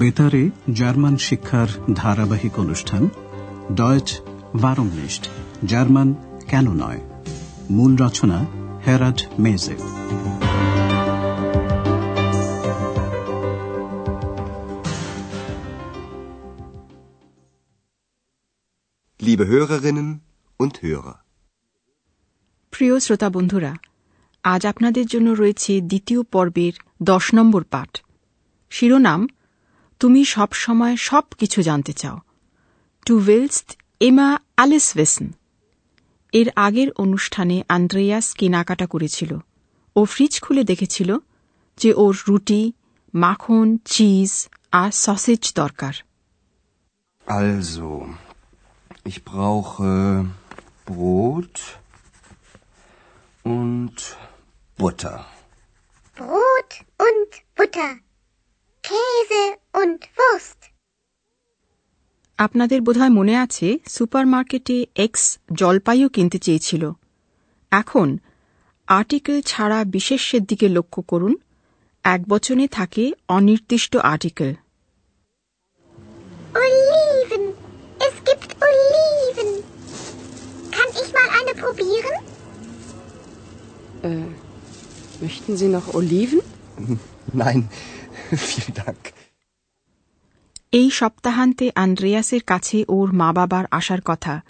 বেতারে জার্মান শিক্ষার ধারাবাহিক অনুষ্ঠান ডয়েচ ভারমনিস্ট জার্মান কেন নয়? মূল রচনা হেরাড মেজে। Liebe Hörerinnen und Hörer. প্রিয় শ্রোতা বন্ধুরা আজ আপনাদের জন্য রয়েছে দ্বিতীয় পর্বের দশ নম্বর পাঠ। শিরোনাম তুমি সব সময় সব কিছু জানতে চাও টু উইলস্ট এমা আলিস ওয়েসন এর আগের অনুষ্ঠানে আন্দ্রেয়াস কেনাকাটা করেছিল ও ফ্রিজ খুলে দেখেছিল যে ওর রুটি মাখন চিজ আর সসেজ দরকার Also, ich brauche Brot und Butter. Brot und Butter. Käse und Wurst. আপনাদের বোধহয় মনে আছে সুপারমার্কেটে এক্স জলপাইও কিনতে চেয়েছিল এখন আর্টিকেল ছাড়া বিশেষের দিকে লক্ষ্য করুন এক বচনে থাকে অনির্দিষ্ট article Oliven. Es gibt Oliven. Kann ich mal eine probieren? Möchten Sie noch Oliven? Nein, vielen Dank. এই সপ্তাহান্তে আন্দ্রেয়াসের কাছে ওর মা বাবার আসার কথা।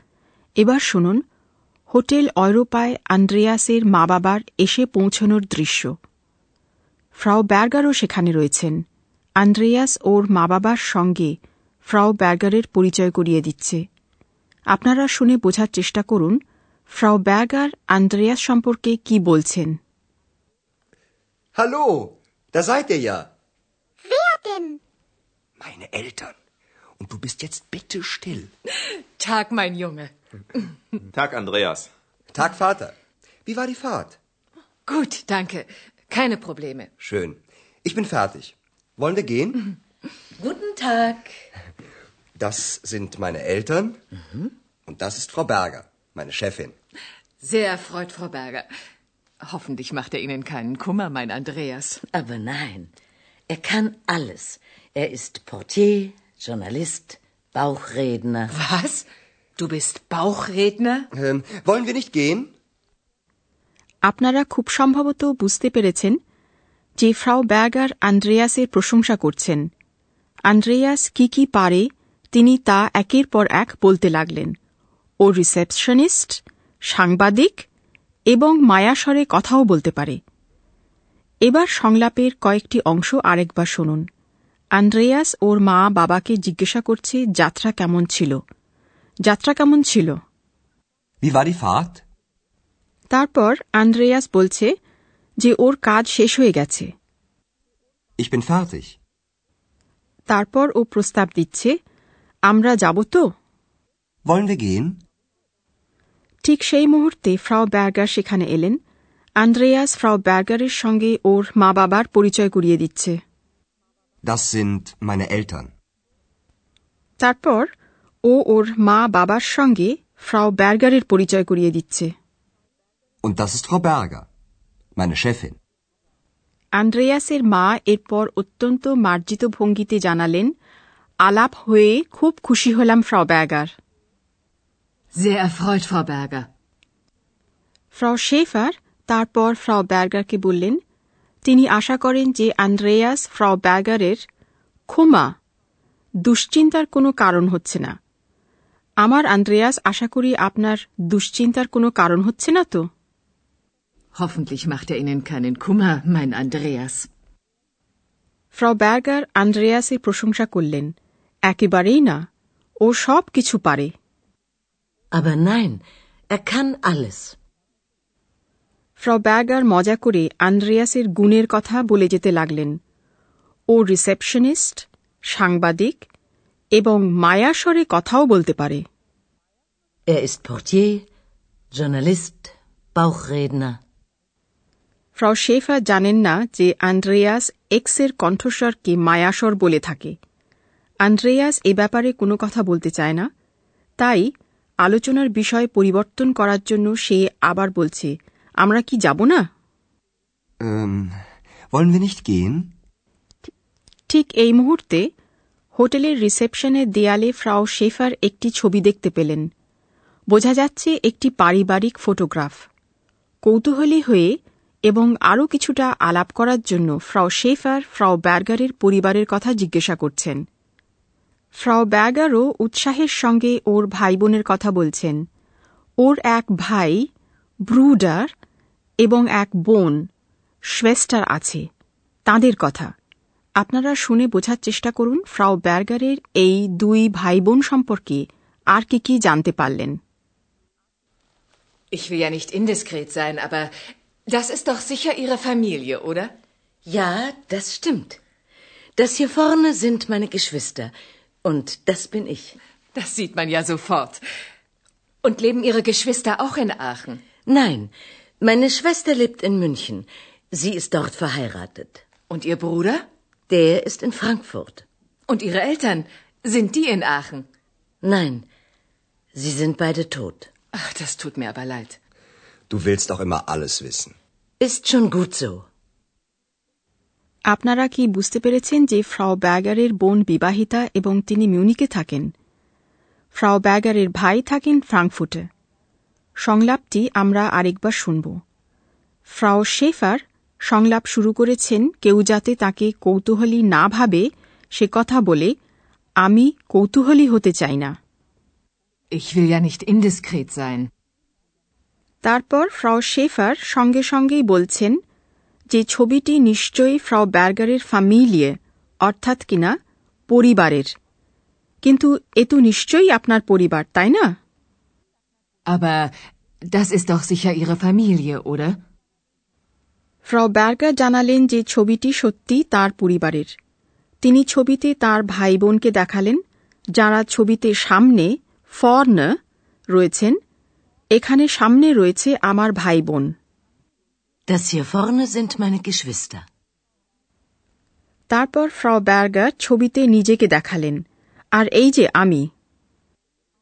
এবার শুনুন হোটেল অয়রোপায় আন্দ্রেয়াসের মা বাবার এসে পৌঁছনোর দৃশ্য। ফ্রাও ব্যার্গারও সেখানে রয়েছেন। আন্দ্রেয়াস ওর মা বাবার সঙ্গে ফ্রাও ব্যার্গারের পরিচয় করিয়ে দিচ্ছে। আপনারা শুনে বোঝার চেষ্টা করুন ফ্রাও ব্যার্গার আন্দ্রেয়াস সম্পর্কে কি বলছেন। Hello da seid ihr ja. Denn? Meine Eltern. Und du bist jetzt bitte still. Tag, mein Junge. Tag, Andreas. Tag, Vater. Wie war die Fahrt? Gut, danke. Keine Probleme. Schön. Ich bin fertig. Wollen wir gehen? Guten Tag. Das sind meine Eltern. Und das ist Frau Berger, meine Chefin. Sehr erfreut, Frau Berger. Hoffentlich macht er Ihnen keinen Kummer, mein Andreas. Aber nein, er kann alles. Er ist Portier, Journalist, Bauchredner. Was? Du bist Bauchredner? Ähm, wollen wir nicht gehen? আপনারা খুব সম্ভবত বুঝতে পেরেছেন যে Frau ব্যাগার আন্দ্রেয়াসের প্রশংসা করছেন Andreas কি কি পারে তিনি তা একের পর এক বলতে লাগলেন ও রিসেপশনিস্ট সাংবাদিক এবং মায়াস্বরে কথাও বলতে পারে এবার সংলাপের কয়েকটি অংশ আরেকবার শুনুন আন্দ্রেয়াস ওর মা বাবাকে জিজ্ঞাসা করছে যাত্রা কেমন ছিল যাত্রা কেমন ছিল? তারপর আন্দ্রেয়াস বলছে যে ওর কাজ শেষ হয়ে গেছে. তারপর ও প্রস্তাব দিচ্ছে আমরা যাব তো? ঠিক সেই মুহূর্তে ফ্রাও ব্যার্গার সেখানে এলেন আন্দ্রেয়াস ফ্রাও ব্যার্গারের সঙ্গে ওর মা বাবার পরিচয় করিয়ে দিচ্ছে Das sind meine Eltern. তারপর ও ওর মা বাবার সঙ্গে ফ্রাও ব্যার্গারের পরিচয় করিয়ে দিচ্ছে Und das ist Frau Berger, meine Chefin. আন্দ্রেয়াসের মা এরপর অত্যন্ত মার্জিত ভঙ্গিতে জানালেন আলাপ হয়ে খুব খুশি হলাম Frau Berger Sehr erfreut, Frau Berger. ফ্রাও শেফার তারপর ফ্রাও ব্যার্গারকে বললেন তিনি আশা করেন যে আন্দ্রেয়াস ফ্রাও ব্যার্গারের ক্ষমা দুশ্চিন্তার কোনো কারণ হচ্ছে না আমার আন্দ্রেয়াস আশা করি আপনার দুশ্চিন্তার কোনো কারণ হচ্ছে না তো Hoffentlich macht er Ihnen keinen Kummer, mein Andreas. ফ্রাও ব্যার্গার আন্দ্রেয়াসের প্রশংসা করলেন একেবারেই না ও সব কিছু পারে Aber nein, er kann alles. ফ্রাও ব্যার্গার মজা করে আন্দ্রেয়াসের গুণের কথা বলে যেতে লাগলেন। ও রিসেপশনিস্ট সাংবাদিক এবং মায়াস্বরে কথাও বলতে পারে। Er ist Portier, Journalist, Bauchredner. ফ্রাও শেফার জানেন না যে আন্দ্রেয়াস এক্সের কণ্ঠস্বরকে মায়াস্বর বলে থাকে। আন্দ্রেয়াস এ ব্যাপারে কোনো কথা বলতে চায় না। তাই আলোচনার বিষয় পরিবর্তন করার জন্য সে আবার বলছে আমরা কি যাব না? wollen wir nicht gehen? ঠিক এই মুহূর্তে হোটেলের রিসেপশনের দেয়ালে ফ্রাও শেফার একটি ছবি দেখতে পেলেন। বোঝা যাচ্ছে একটি পারিবারিক ফটোগ্রাফ। কৌতূহলী হয়ে এবং আরও কিছুটা আলাপ করার জন্য ফ্রাও শেফার ফ্রাও ব্যার্গারের পরিবারের কথা জিজ্ঞাসা করছেন। ফ্রাও ব্যাগারও উৎসাহের সঙ্গে ওর ভাই বোনের কথা বলছেন। ওর এক ভাই ব্রুডার এবং এক বোন শ্বেস্টার আছে তাদের কথা আপনারা শুনে বোঝার চেষ্টা করুন ফ্রাও ব্যার্গারের এই দুই ভাই বোন সম্পর্কে আর কি কি জানতে পারলেন Ich will ja nicht indiskret sein, aber das ist doch sicher Ihre Familie, oder? Ja, das stimmt. Das hier vorne sind meine Geschwister. Und das bin ich. Das sieht man ja sofort. Und leben Ihre Geschwister auch in Aachen? Nein, meine Schwester lebt in München. Sie ist dort verheiratet. Und Ihr Bruder? Der ist in Frankfurt. Und Ihre Eltern? Sind die in Aachen? Nein, sie sind beide tot. Ach, das tut mir aber leid. Du willst doch immer alles wissen. Ist schon gut so. আপনারা কি বুঝতে পেরেছেন যে Frau ব্যাগারের বোন বিবাহিতা এবং তিনি মিউনিকে থাকেন ফ্রাও ব্যাগারের ভাই থাকেন ফ্রাঙ্কফুটে সংলাপটি আমরা আরেকবার শুনব। ফ্রাও শেফার সংলাপ শুরু করেছেন কেউ যাতে তাকে কৌতূহলী না ভাবে সে কথা বলে আমি কৌতূহলী হতে চাই না। Ich will ja nicht indiskret sein. তারপর ফ্রাও শেফার সঙ্গে সঙ্গেই বলছেন যে ছবিটি নিশ্চয়ই ফ্রাও ব্যার্গারের ফ্যামিলিয়ে অর্থাৎ কিনা পরিবারের। কিন্তু এ তো নিশ্চয়ই আপনার পরিবার তাই না? Aber das ist doch sicher Ihre Familie, oder? ফ্রাও ব্যার্গার জানালেন যে ছবিটি সত্যি তার পরিবারের। তিনি ছবিতে তার ভাই বোনকে দেখালেন যারা ছবিতে সামনে ফর্ন রয়েছেন। এখানে সামনে রয়েছে আমার ভাই বোন Das hier vorne sind meine তারপর ফ্রাও ব্যার্গার ছবিতে নিজেকে দেখালেন আর এই যে আমি।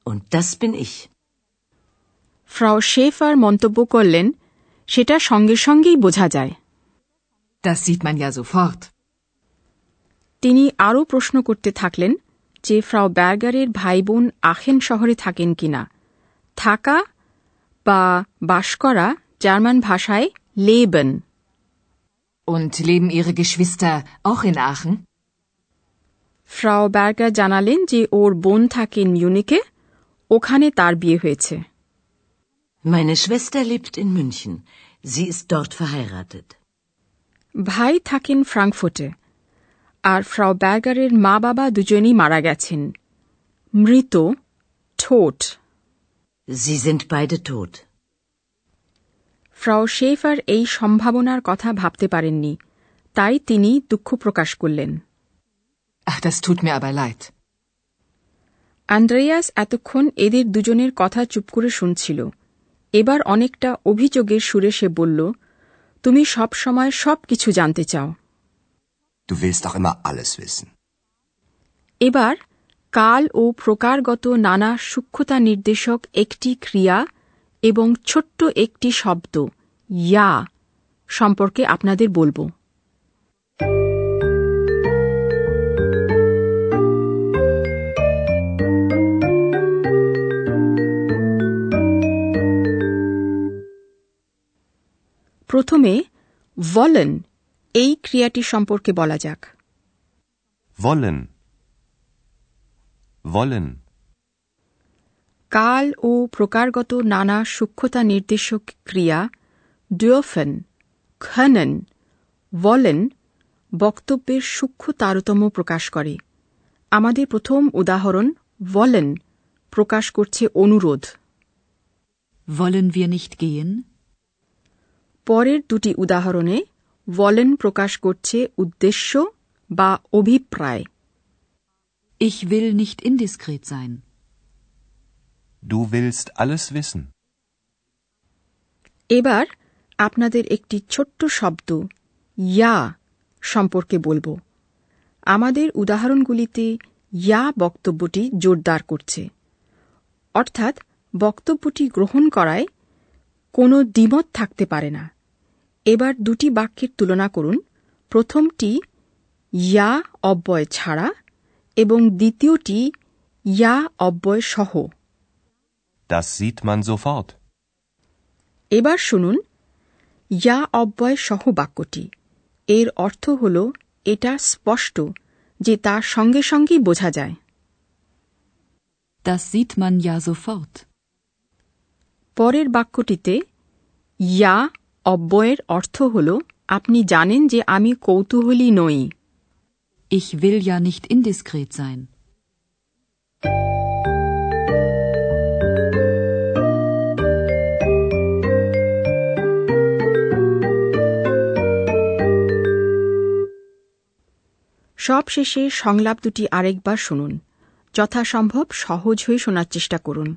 Und das bin ich. ফ্রাও শেফার মন্তব্য করলেন সেটা সঙ্গে সঙ্গেই বোঝা যায় Das sieht man ja sofort. তিনি আরও প্রশ্ন করতে থাকলেন যে ফ্রাও ব্যার্গারের ভাই বোন আখেন শহরে থাকেন কিনা থাকা বা বাস করা জার্মান ভাষায় লেবেন Und leben Ihre Geschwister auch in Aachen? ফ্রাও ব্যার্গার জানালেন যে ওর বোন থাকেন মিউনিকে ওখানে তার বিয়ে হয়েছে Meine Schwester lebt in München. Sie ist dort verheiratet. ভাই থাকেন ফ্রাঙ্কফুটে আর ফ্রাও ব্যার্গারের মা বাবা দুজনেই মারা গেছেন মৃত ঠোঁট Sie sind beide tot. ফ্রাও শেফার এই সম্ভাবনার কথা ভাবতে পারেননি তাই তিনি দুঃখ প্রকাশ করলেন Ach, das tut mir aber leid. Andreas এতক্ষণ এদের দুজনের কথা চুপ করে শুনছিল এবার অনেকটা অভিযোগের সুরে সে বলল তুমি সব সময় সব কিছু জানতে চাও Du willst doch immer alles wissen. এবার কাল ও প্রকারগত নানা সূক্ষ্মতা নির্দেশক একটি ক্রিয়া এবং ছোট্ট একটি শব্দ ইয়া সম্পর্কে আপনাদের বলব প্রথমে ভলেন এই ক্রিয়াটি সম্পর্কে বলা যাক Wollen. Wollen. কাল ও প্রকারগত নানা সূক্ষ্মতা নির্দেশক ক্রিয়া ডুয়ফেন খনন বলেন বক্তব্যের সূক্ষ্ম তারতম্য প্রকাশ করে আমাদের প্রথম উদাহরণ বলেন প্রকাশ করছে অনুরোধ Wollen wir nicht gehen? পরের দুটি উদাহরণে বলেন প্রকাশ করছে উদ্দেশ্য বা অভিপ্রায় Ich will nicht indiskret sein. Du willst alles wissen. এবার আপনাদের একটি ছোট্ট শব্দ ইয়া সম্পর্কে বলব আমাদের উদাহরণগুলিতে ইয়া বক্তব্যটি জোরদার করছে অর্থাৎ বক্তব্যটি গ্রহণ করায় কোনো দ্বিমত থাকতে পারে না এবার দুটি বাক্যের তুলনা করুন। প্রথমটি ইয়া অব্যয় ছাড়া এবং দ্বিতীয়টি ইয়া অব্যয় সহ। Das sieht man sofort. এবার শুনুন। ইয়া অব্যয় সহ বাক্যটি। এর অর্থ হল এটা স্পষ্ট যে তা সঙ্গে সঙ্গেই বোঝা যায়। Das sieht man ja sofort. পরের বাক্যটিতে ইয়া অব্যয়ের অর্থ হল আপনি জানেন যে আমি কৌতূহলী নই। Ich will ja nicht indiskret sein. সব শেষে সংলাপ দুটি আরেকবার শুনুন। যথাসম্ভব সহজ হয়ে শোনার চেষ্টা করুন।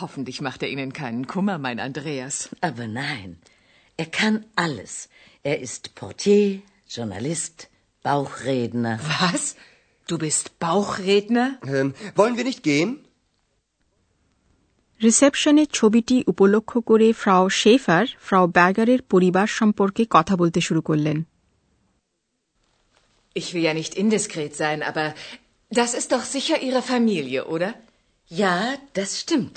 Hoffentlich macht er Ihnen keinen Kummer, mein Andreas. Aber nein, er kann alles. Er ist Portier, Journalist, Bauchredner. Was? Du bist Bauchredner? Ähm, wollen wir nicht gehen? রিসেপশনের ছবিটি উপলক্ষ করে ফ্রাও শেফার ফ্রাও ব্যাগারের পরিবার সম্পর্কে কথা বলতে শুরু করলেন Ich will ja nicht indiskret sein, aber das ist doch sicher Ihre Familie, oder? Ja, das stimmt.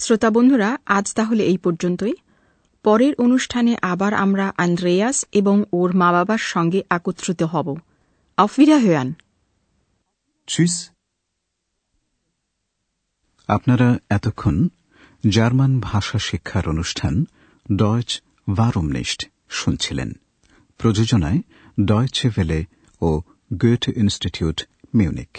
শ্রোতা বন্ধুরা, আজ তাহলে এই পর্যন্তই। পরের অনুষ্ঠানে আবার আমরা আন্দ্রেয়াস এবং ওর মা বাবার সঙ্গে একত্রিত হব। আফিরা হেয়ান. আপনারা এতক্ষণ জার্মান ভাষা শিক্ষার অনুষ্ঠান ডয়েচ ভারমনিস্ট শুনছিলেন। প্রযোজনায় ডয়েচে ভেলে ও গোয়েট ইনস্টিটিউট মিউনিক